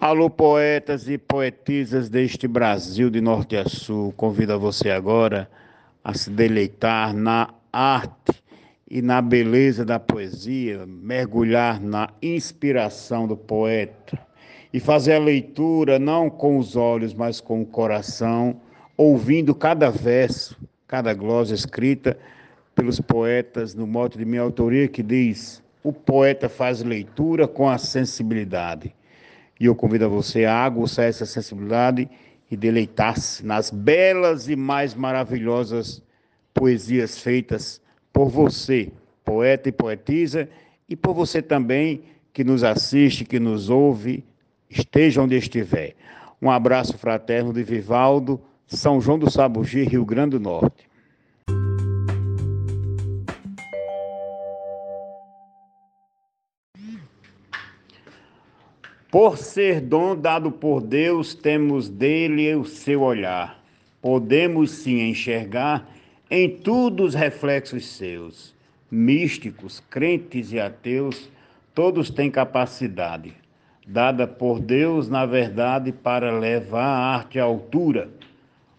Alô, poetas e poetisas deste Brasil de norte a sul, convido você agora a se deleitar na arte e na beleza da poesia, mergulhar na inspiração do poeta e fazer a leitura não com os olhos, mas com o coração, ouvindo cada verso, cada glosa escrita pelos poetas no mote de minha autoria que diz: o poeta faz leitura com a sensibilidade. E eu convido a você a aguçar essa sensibilidade e deleitar-se nas belas e mais maravilhosas poesias feitas por você, poeta e poetisa, e por você também que nos assiste, que nos ouve, esteja onde estiver. Um abraço fraterno de Vivaldo, São João do Sabugi, Rio Grande do Norte. Por ser dom dado por Deus, temos dele o seu olhar. Podemos sim enxergar em tudo os reflexos seus. Místicos, crentes e ateus, todos têm capacidade, dada por Deus, na verdade, para levar a arte à altura.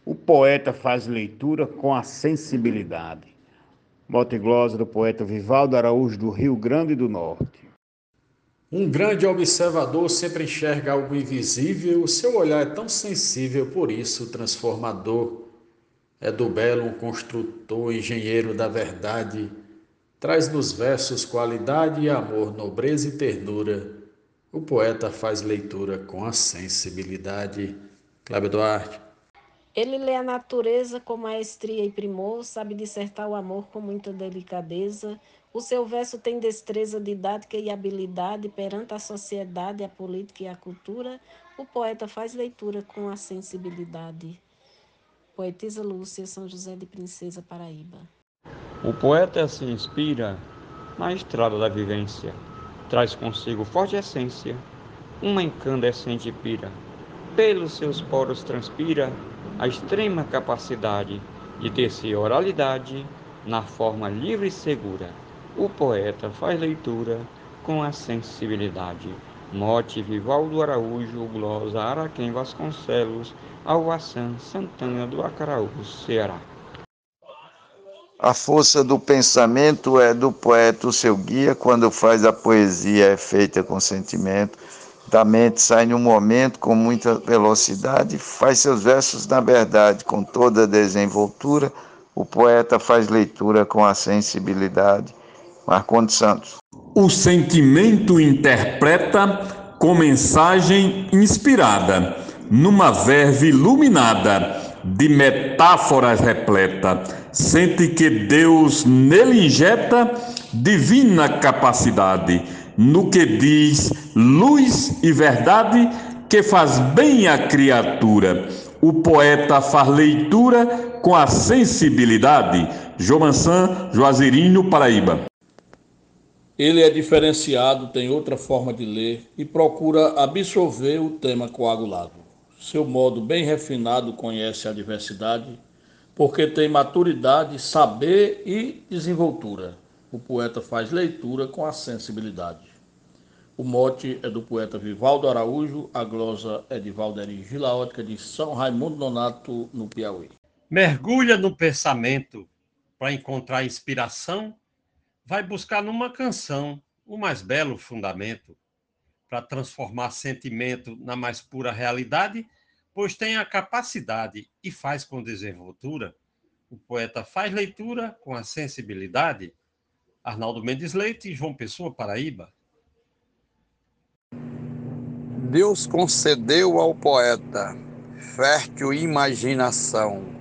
O poeta faz leitura com a sensibilidade. Mote glosa do poeta Vivaldo Araújo, do Rio Grande do Norte. Um grande observador sempre enxerga algo invisível, seu olhar é tão sensível, por isso transformador. É do belo um construtor, engenheiro da verdade, traz nos versos qualidade e amor, nobreza e ternura. O poeta faz leitura com a sensibilidade. Cláudio Duarte. Ele lê a natureza com maestria e primor, sabe dissertar o amor com muita delicadeza, o seu verso tem destreza didática e habilidade perante a sociedade, a política e a cultura. O poeta faz leitura com a sensibilidade. Poetisa Lúcia, São José de Princesa, Paraíba. O poeta se inspira na estrada da vivência, traz consigo forte essência, uma incandescente pira. Pelos seus poros transpira a extrema capacidade de tecer oralidade na forma livre e segura o poeta faz leitura com a sensibilidade. Mote Vivaldo Araújo, Glosa Araquém Vasconcelos, Alvaçã, Santana do Acaraú, Ceará. A força do pensamento é do poeta o seu guia, quando faz a poesia é feita com sentimento, da mente sai num momento com muita velocidade, faz seus versos na verdade com toda desenvoltura, o poeta faz leitura com a sensibilidade. Marcondes Santos. O sentimento interpreta com mensagem inspirada, numa verve iluminada, de metáforas repleta. Sente que Deus nele injeta divina capacidade, no que diz luz e verdade, que faz bem a criatura. O poeta faz leitura com a sensibilidade. Jomansan, Juazeirinho, Paraíba. Ele é diferenciado, tem outra forma de ler e procura absorver o tema coagulado. Seu modo bem refinado conhece a diversidade, porque tem maturidade, saber e desenvoltura. O poeta faz leitura com a sensibilidade. O mote é do poeta Vivaldo Araújo, a glosa é de Valderi Gilaótica de São Raimundo Nonato, no Piauí. Mergulha no pensamento para encontrar inspiração vai buscar numa canção o mais belo fundamento para transformar sentimento na mais pura realidade, pois tem a capacidade e faz com desenvoltura. O poeta faz leitura com a sensibilidade. Arnaldo Mendes Leite, João Pessoa, Paraíba. Deus concedeu ao poeta fértil imaginação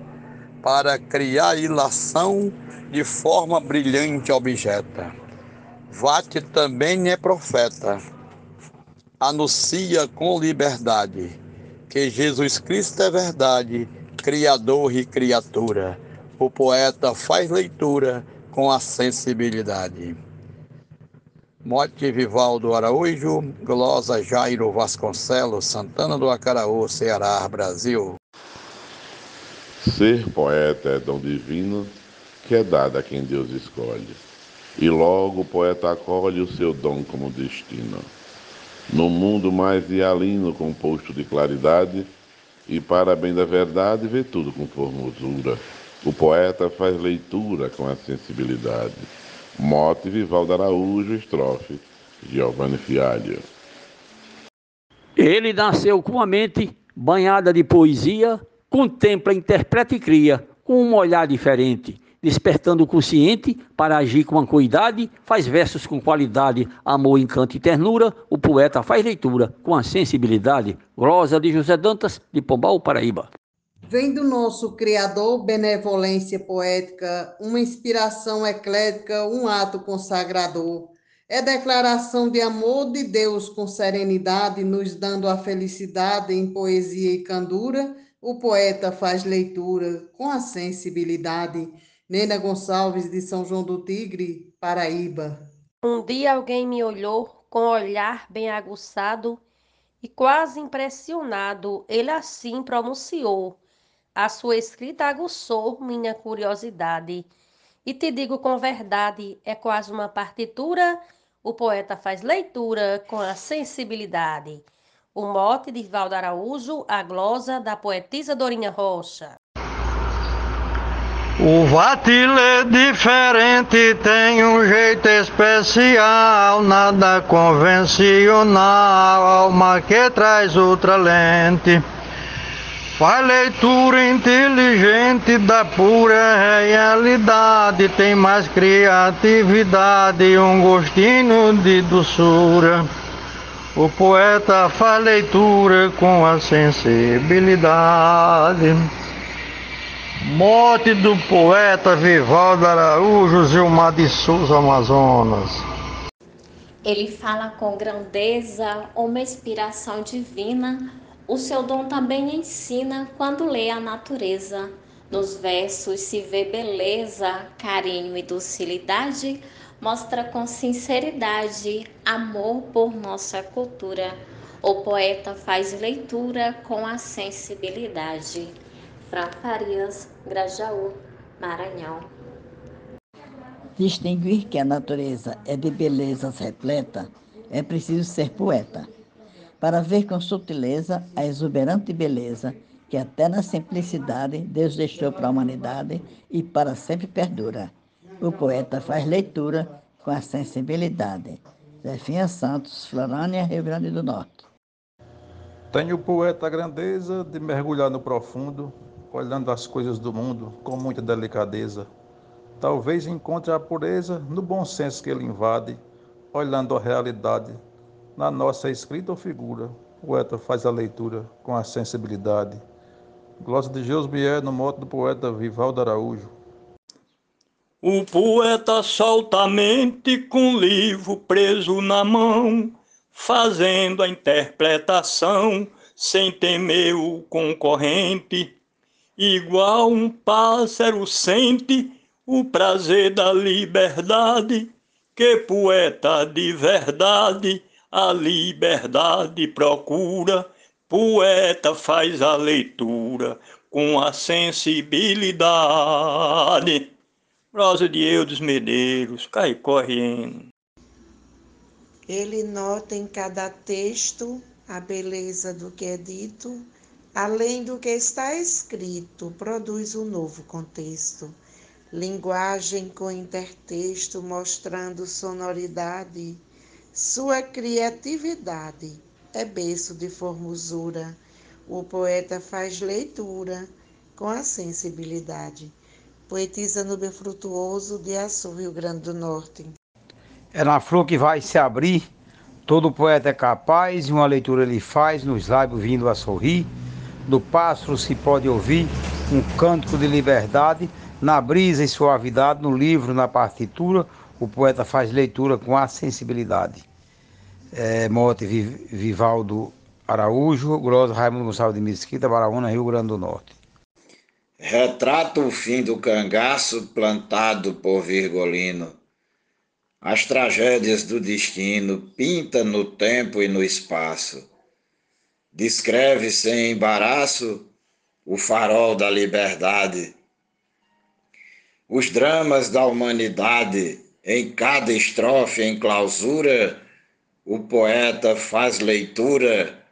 para criar ilação de forma brilhante objeta. Vate também é profeta, anuncia com liberdade que Jesus Cristo é verdade, Criador e criatura. O poeta faz leitura com a sensibilidade. Mote Vivaldo Araújo, Glosa Jairo Vasconcelos, Santana do Acaraú, Ceará, Brasil. Ser poeta é dom divino que é dada a quem Deus escolhe. E logo o poeta acolhe o seu dom como destino. No mundo mais hialino composto de claridade, e para bem da verdade vê tudo com formosura. O poeta faz leitura com a sensibilidade. Mote Vivaldo Araújo, estrofe Giovanni Fialho. Ele nasceu com a mente banhada de poesia, contempla, interpreta e cria, com um olhar diferente, despertando o consciente para agir com ancoidade, faz versos com qualidade, amor, encanto e ternura, o poeta faz leitura com a sensibilidade. Glosa de José Dantas, de Pombal, Paraíba. Vem do nosso Criador benevolência poética, uma inspiração eclética, um ato consagrador. É declaração de amor de Deus com serenidade, nos dando a felicidade em poesia e candura. O poeta faz leitura com a sensibilidade. Nena Gonçalves, de São João do Tigre, Paraíba. Um dia alguém me olhou com olhar bem aguçado e quase impressionado, ele assim pronunciou a sua escrita aguçou minha curiosidade. E te digo com verdade, é quase uma partitura. O poeta faz leitura com a sensibilidade. O mote de Valdo Araújo, a glosa da poetisa Dorinha Rocha. O Vatile diferente tem um jeito especial, nada convencional, alma que traz outra lente. Faz leitura inteligente da pura realidade, tem mais criatividade um gostinho de doçura. O poeta faz leitura com a sensibilidade. Morte do poeta Vivaldo Araújo Gilmar de Souza Amazonas. Ele fala com grandeza, uma inspiração divina o seu dom também ensina quando lê a natureza. Nos versos se vê beleza, carinho e docilidade, mostra com sinceridade amor por nossa cultura. O poeta faz leitura com a sensibilidade. Fran Farias, Grajaú, Maranhão. Distinguir que a natureza é de belezas repleta, é preciso ser poeta para ver com sutileza a exuberante beleza que até na simplicidade Deus deixou para a humanidade e para sempre perdura. O poeta faz leitura com a sensibilidade. Zefinha Santos, Florânia, Rio Grande do Norte. Tenho o poeta a grandeza de mergulhar no profundo, olhando as coisas do mundo com muita delicadeza. Talvez encontre a pureza no bom senso que ele invade, olhando a realidade na nossa escrita ou figura, o poeta faz a leitura com a sensibilidade. Glosa de Bier no moto do poeta Vivaldo Araújo. O poeta solta a mente com o livro preso na mão, fazendo a interpretação sem temer o concorrente. Igual um pássaro sente o prazer da liberdade, que poeta de verdade a liberdade procura, poeta faz a leitura com a sensibilidade. Prosa de Eudes Medeiros, Caicó Rieno. Ele nota em cada texto a beleza do que é dito, além do que está escrito, produz um novo contexto. Linguagem com intertexto mostrando sonoridade sua criatividade é berço de formosura. O poeta faz leitura com a sensibilidade. Poetisa Nubia Frutuoso, de Açu, Rio Grande do Norte. É na flor que vai se abrir, todo poeta é capaz, e uma leitura ele faz, nos lábios vindo a sorrir. Do pássaro se pode ouvir um cântico de liberdade, na brisa e suavidade, no livro, na partitura, o poeta faz leitura com a sensibilidade. É, Mote Vivaldo Araújo, Grosso Raimundo Gonçalves de Mesquita, Baraúna, Rio Grande do Norte. Retrata o fim do cangaço plantado por Virgolino. As tragédias do destino pinta no tempo e no espaço. Descreve sem embaraço o farol da liberdade. Os dramas da humanidade em cada estrofe, em clausura, o poeta faz leitura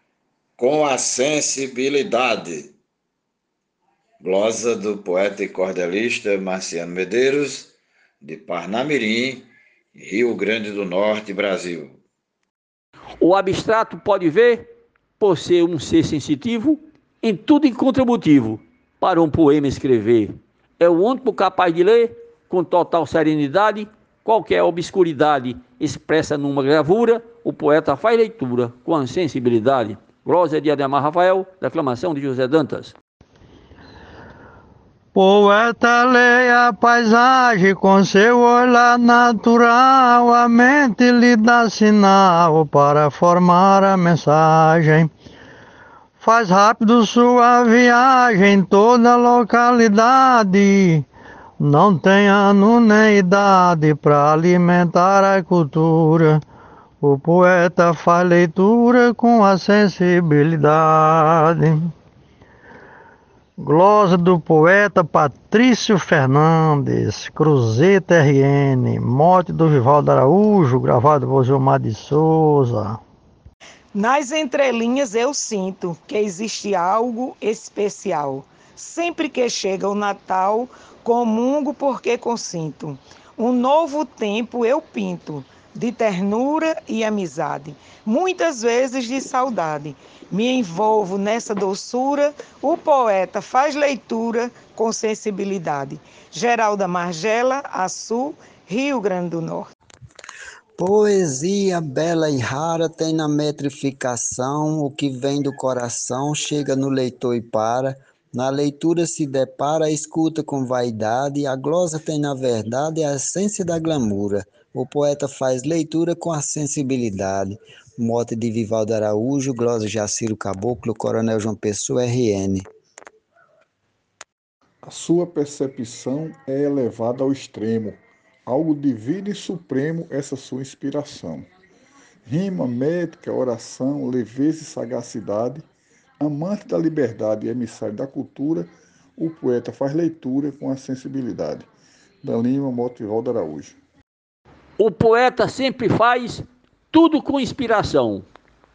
com a sensibilidade. Glosa do poeta e cordelista Marciano Medeiros, de Parnamirim, Rio Grande do Norte, Brasil. O abstrato pode ver, por ser um ser sensitivo, em tudo encontra motivo para um poema escrever. É o único capaz de ler, com total serenidade, qualquer obscuridade expressa numa gravura, o poeta faz leitura com a sensibilidade. Glosa de Ademar Rafael, declamação de José Dantas. Poeta lê a paisagem com seu olhar natural, a mente lhe dá sinal para formar a mensagem. Faz rápido sua viagem em toda localidade. Não tem ano nem idade para alimentar a cultura. O poeta faz leitura com a sensibilidade. Glosa do poeta Patrício Fernandes, Cruzeta RN, mote do Vivaldo Araújo, gravado por Gilmar de Souza. Nas entrelinhas eu sinto que existe algo especial. Sempre que chega o Natal, comungo porque consinto. Um novo tempo eu pinto, de ternura e amizade, muitas vezes de saudade. Me envolvo nessa doçura, o poeta faz leitura com sensibilidade. Geralda Margela, Açu, Rio Grande do Norte. Poesia bela e rara tem na metrificação, o que vem do coração chega no leitor e para. Na leitura se depara, escuta com vaidade, a glosa tem na verdade a essência da glamura. O poeta faz leitura com a sensibilidade. Mote de Vivaldo Araújo, glosa Jaciro Caboclo, Coronel João Pessoa, RN. A sua percepção é elevada ao extremo algo divino e supremo essa sua inspiração. Rima, métrica, oração, leveza e sagacidade, amante da liberdade e emissário da cultura, o poeta faz leitura com a sensibilidade. Da Lima Motivaldo Araújo. O poeta sempre faz tudo com inspiração.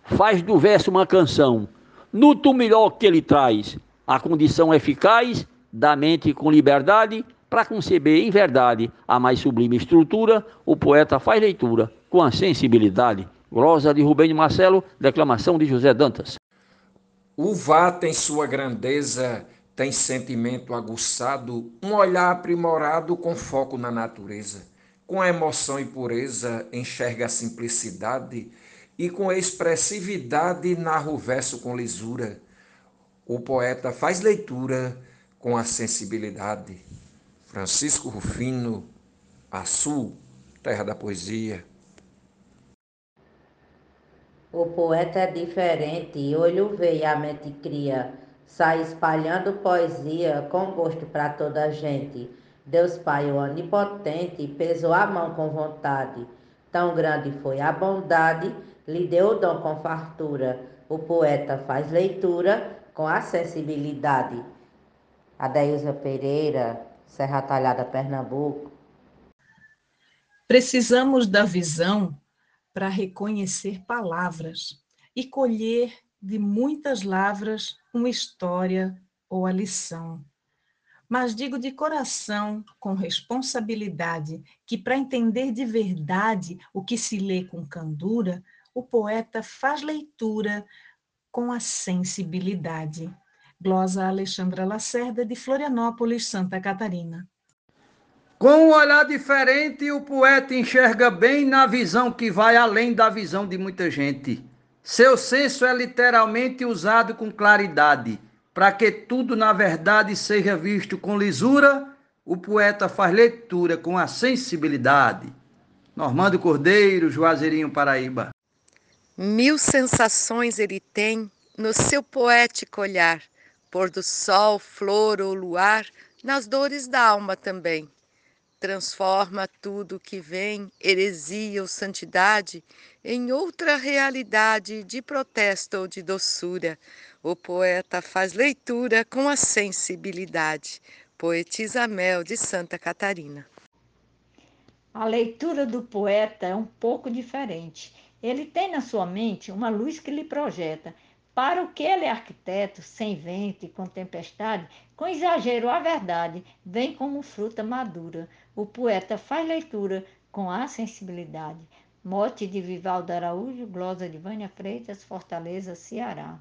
Faz do verso uma canção. Nuta o melhor que ele traz. A condição eficaz da mente com liberdade para conceber em verdade a mais sublime estrutura, o poeta faz leitura com a sensibilidade. Glosa de Rubem de Marcelo, declamação de José Dantas. O vá tem sua grandeza, tem sentimento aguçado, um olhar aprimorado com foco na natureza. Com emoção e pureza enxerga a simplicidade e com expressividade narra o verso com lisura. O poeta faz leitura com a sensibilidade. Francisco Rufino, Açu, terra da poesia. O poeta é diferente, olho vê e a mente cria, sai espalhando poesia com gosto para toda a gente. Deus Pai onipotente pesou a mão com vontade, tão grande foi a bondade, lhe deu o dom com fartura. O poeta faz leitura com a sensibilidade. Adeilza Pereira, Serra Talhada, Pernambuco. Precisamos da visão para reconhecer palavras e colher de muitas lavras uma história ou a lição. Mas digo de coração, com responsabilidade, que para entender de verdade o que se lê com candura, o poeta faz leitura com a sensibilidade. Glosa Alexandra Lacerda, de Florianópolis, Santa Catarina. Com um olhar diferente, o poeta enxerga bem na visão que vai além da visão de muita gente. Seu senso é literalmente usado com claridade. Para que tudo, na verdade, seja visto com lisura, o poeta faz leitura com a sensibilidade. Normando Cordeiro, Juazeirinho, Paraíba. Mil sensações ele tem no seu poético olhar pôr do sol, flor ou luar, nas dores da alma também. Transforma tudo que vem, heresia ou santidade, em outra realidade de protesto ou de doçura. O poeta faz leitura com a sensibilidade. Poetisa Mel de Santa Catarina. A leitura do poeta é um pouco diferente. Ele tem na sua mente uma luz que lhe projeta. Para o que ele é arquiteto, sem vento e com tempestade, com exagero a verdade vem como fruta madura. O poeta faz leitura com a sensibilidade. Mote de Vivaldo Araújo, glosa de Vânia Freitas, Fortaleza, Ceará.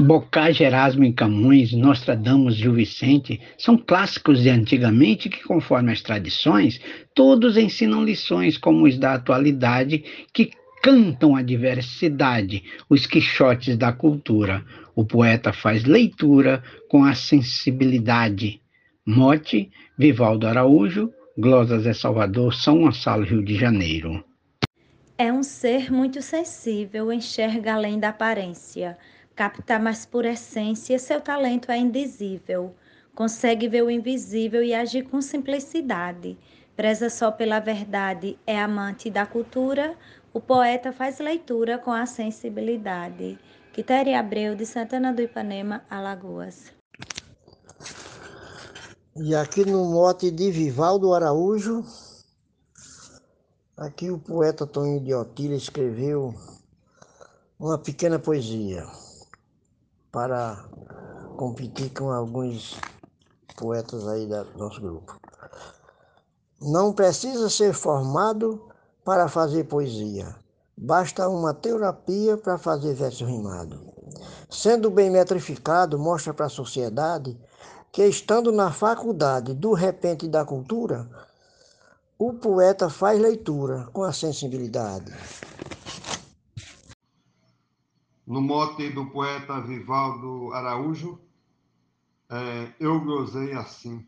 Bocage, Erasmo e Camões, Nostradamus, Gil Vicente são clássicos de antigamente que, conforme as tradições, todos ensinam lições como os da atualidade que cantam a diversidade, os quixotes da cultura. O poeta faz leitura com a sensibilidade. Mote, Vivaldo Araújo, Glosas é Salvador, São Gonçalo, Rio de Janeiro. É um ser muito sensível, enxerga além da aparência capta mais por essência, seu talento é indizível. Consegue ver o invisível e agir com simplicidade. Preza só pela verdade, é amante da cultura. O poeta faz leitura com a sensibilidade. Quitéria Abreu, de Santana do Ipanema, Alagoas. E aqui no mote de Vivaldo Araújo, aqui o poeta Tonho de Otília escreveu uma pequena poesia para competir com alguns poetas aí do nosso grupo. Não precisa ser formado para fazer poesia. Basta uma terapia para fazer verso rimado. Sendo bem metrificado, mostra para a sociedade que, estando na faculdade do repente da cultura, o poeta faz leitura com a sensibilidade. no mote do poeta Vivaldo Araújo, é, eu glosei assim.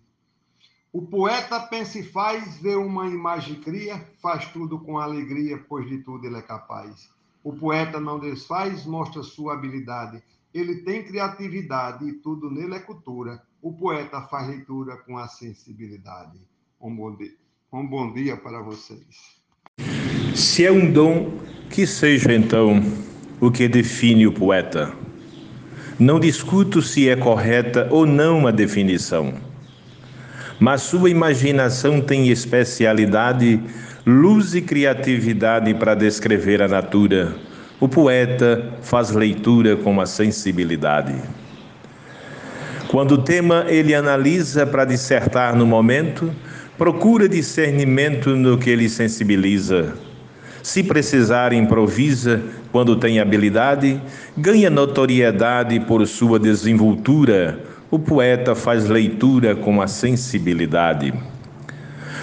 O poeta pensa e faz, vê uma imagem cria, faz tudo com alegria, pois de tudo ele é capaz. O poeta não desfaz, mostra sua habilidade. Ele tem criatividade e tudo nele é cultura. O poeta faz leitura com a sensibilidade. Um bom dia, um bom dia para vocês. Se é um dom, que seja então o que define o poeta. Não discuto se é correta ou não a definição, mas sua imaginação tem especialidade, luz e criatividade para descrever a natura. O poeta faz leitura com a sensibilidade. Quando o tema ele analisa para dissertar no momento, procura discernimento no que ele sensibiliza se precisar, improvisa quando tem habilidade, ganha notoriedade por sua desenvoltura. O poeta faz leitura com a sensibilidade.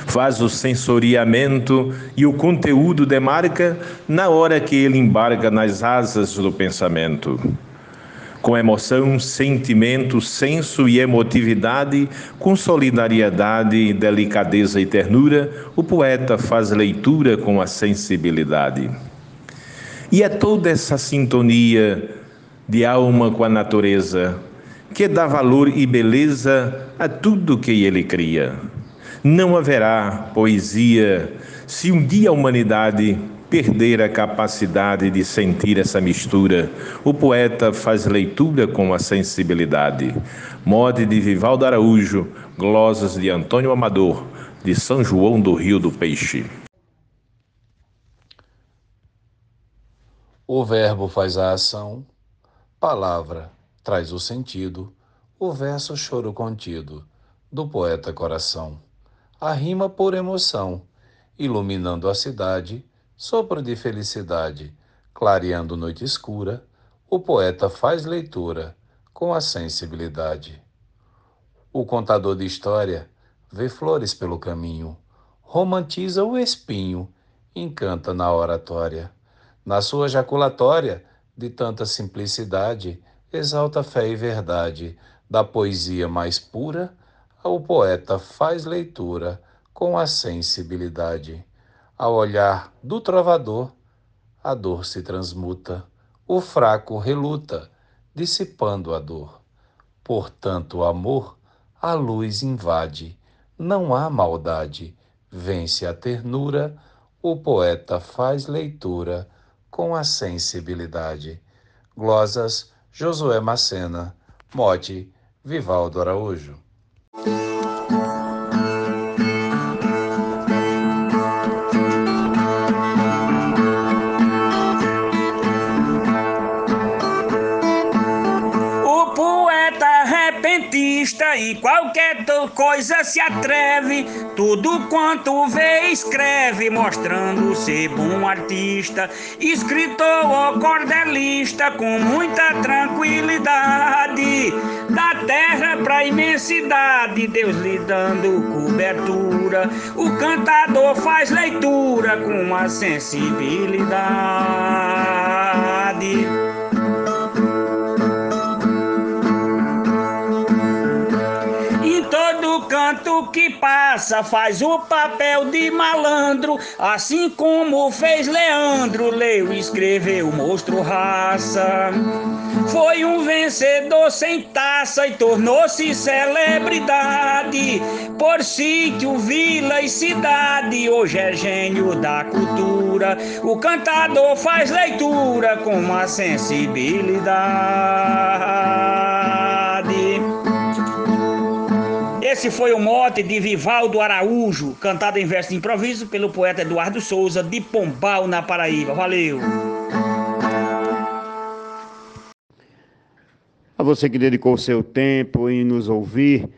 Faz o sensoriamento e o conteúdo demarca na hora que ele embarca nas asas do pensamento com emoção, sentimento, senso e emotividade, com solidariedade, delicadeza e ternura, o poeta faz leitura com a sensibilidade. E é toda essa sintonia de alma com a natureza que dá valor e beleza a tudo que ele cria. Não haverá poesia se um dia a humanidade perder a capacidade de sentir essa mistura. O poeta faz leitura com a sensibilidade. Mode de Vivaldo Araújo, glosas de Antônio Amador, de São João do Rio do Peixe. O verbo faz a ação, palavra traz o sentido, o verso choro contido, do poeta coração. A rima por emoção, iluminando a cidade, Sopro de felicidade, clareando noite escura, o poeta faz leitura com a sensibilidade. O contador de história vê flores pelo caminho, romantiza o espinho, encanta na oratória. Na sua jaculatória, de tanta simplicidade, exalta fé e verdade, da poesia mais pura, o poeta faz leitura com a sensibilidade. Ao olhar do trovador, a dor se transmuta, o fraco reluta, dissipando a dor. Portanto, o amor, a luz invade, não há maldade, vence a ternura, o poeta faz leitura com a sensibilidade. Glosas, Josué Macena, mote, Vivaldo Araújo. Em qualquer coisa se atreve, tudo quanto vê escreve, mostrando ser bom artista, escritor ou cordelista com muita tranquilidade, da terra pra imensidade, Deus lhe dando cobertura. O cantador faz leitura com a sensibilidade. Canto que passa faz o papel de malandro, assim como fez Leandro, leu escreveu Monstro Raça. Foi um vencedor sem taça e tornou-se celebridade, por sítio, vila e cidade, hoje é gênio da cultura. O cantador faz leitura com uma sensibilidade. Esse foi o mote de Vivaldo Araújo, cantado em verso de improviso pelo poeta Eduardo Souza, de Pombal, na Paraíba. Valeu! A você que dedicou seu tempo em nos ouvir,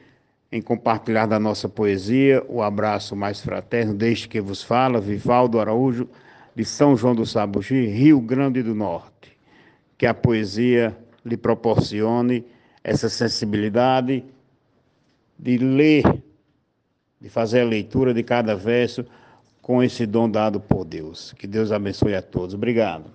em compartilhar da nossa poesia, o abraço mais fraterno deste que vos fala, Vivaldo Araújo, de São João do Sabugi, Rio Grande do Norte. Que a poesia lhe proporcione essa sensibilidade de ler, de fazer a leitura de cada verso com esse dom dado por Deus. Que Deus abençoe a todos. Obrigado.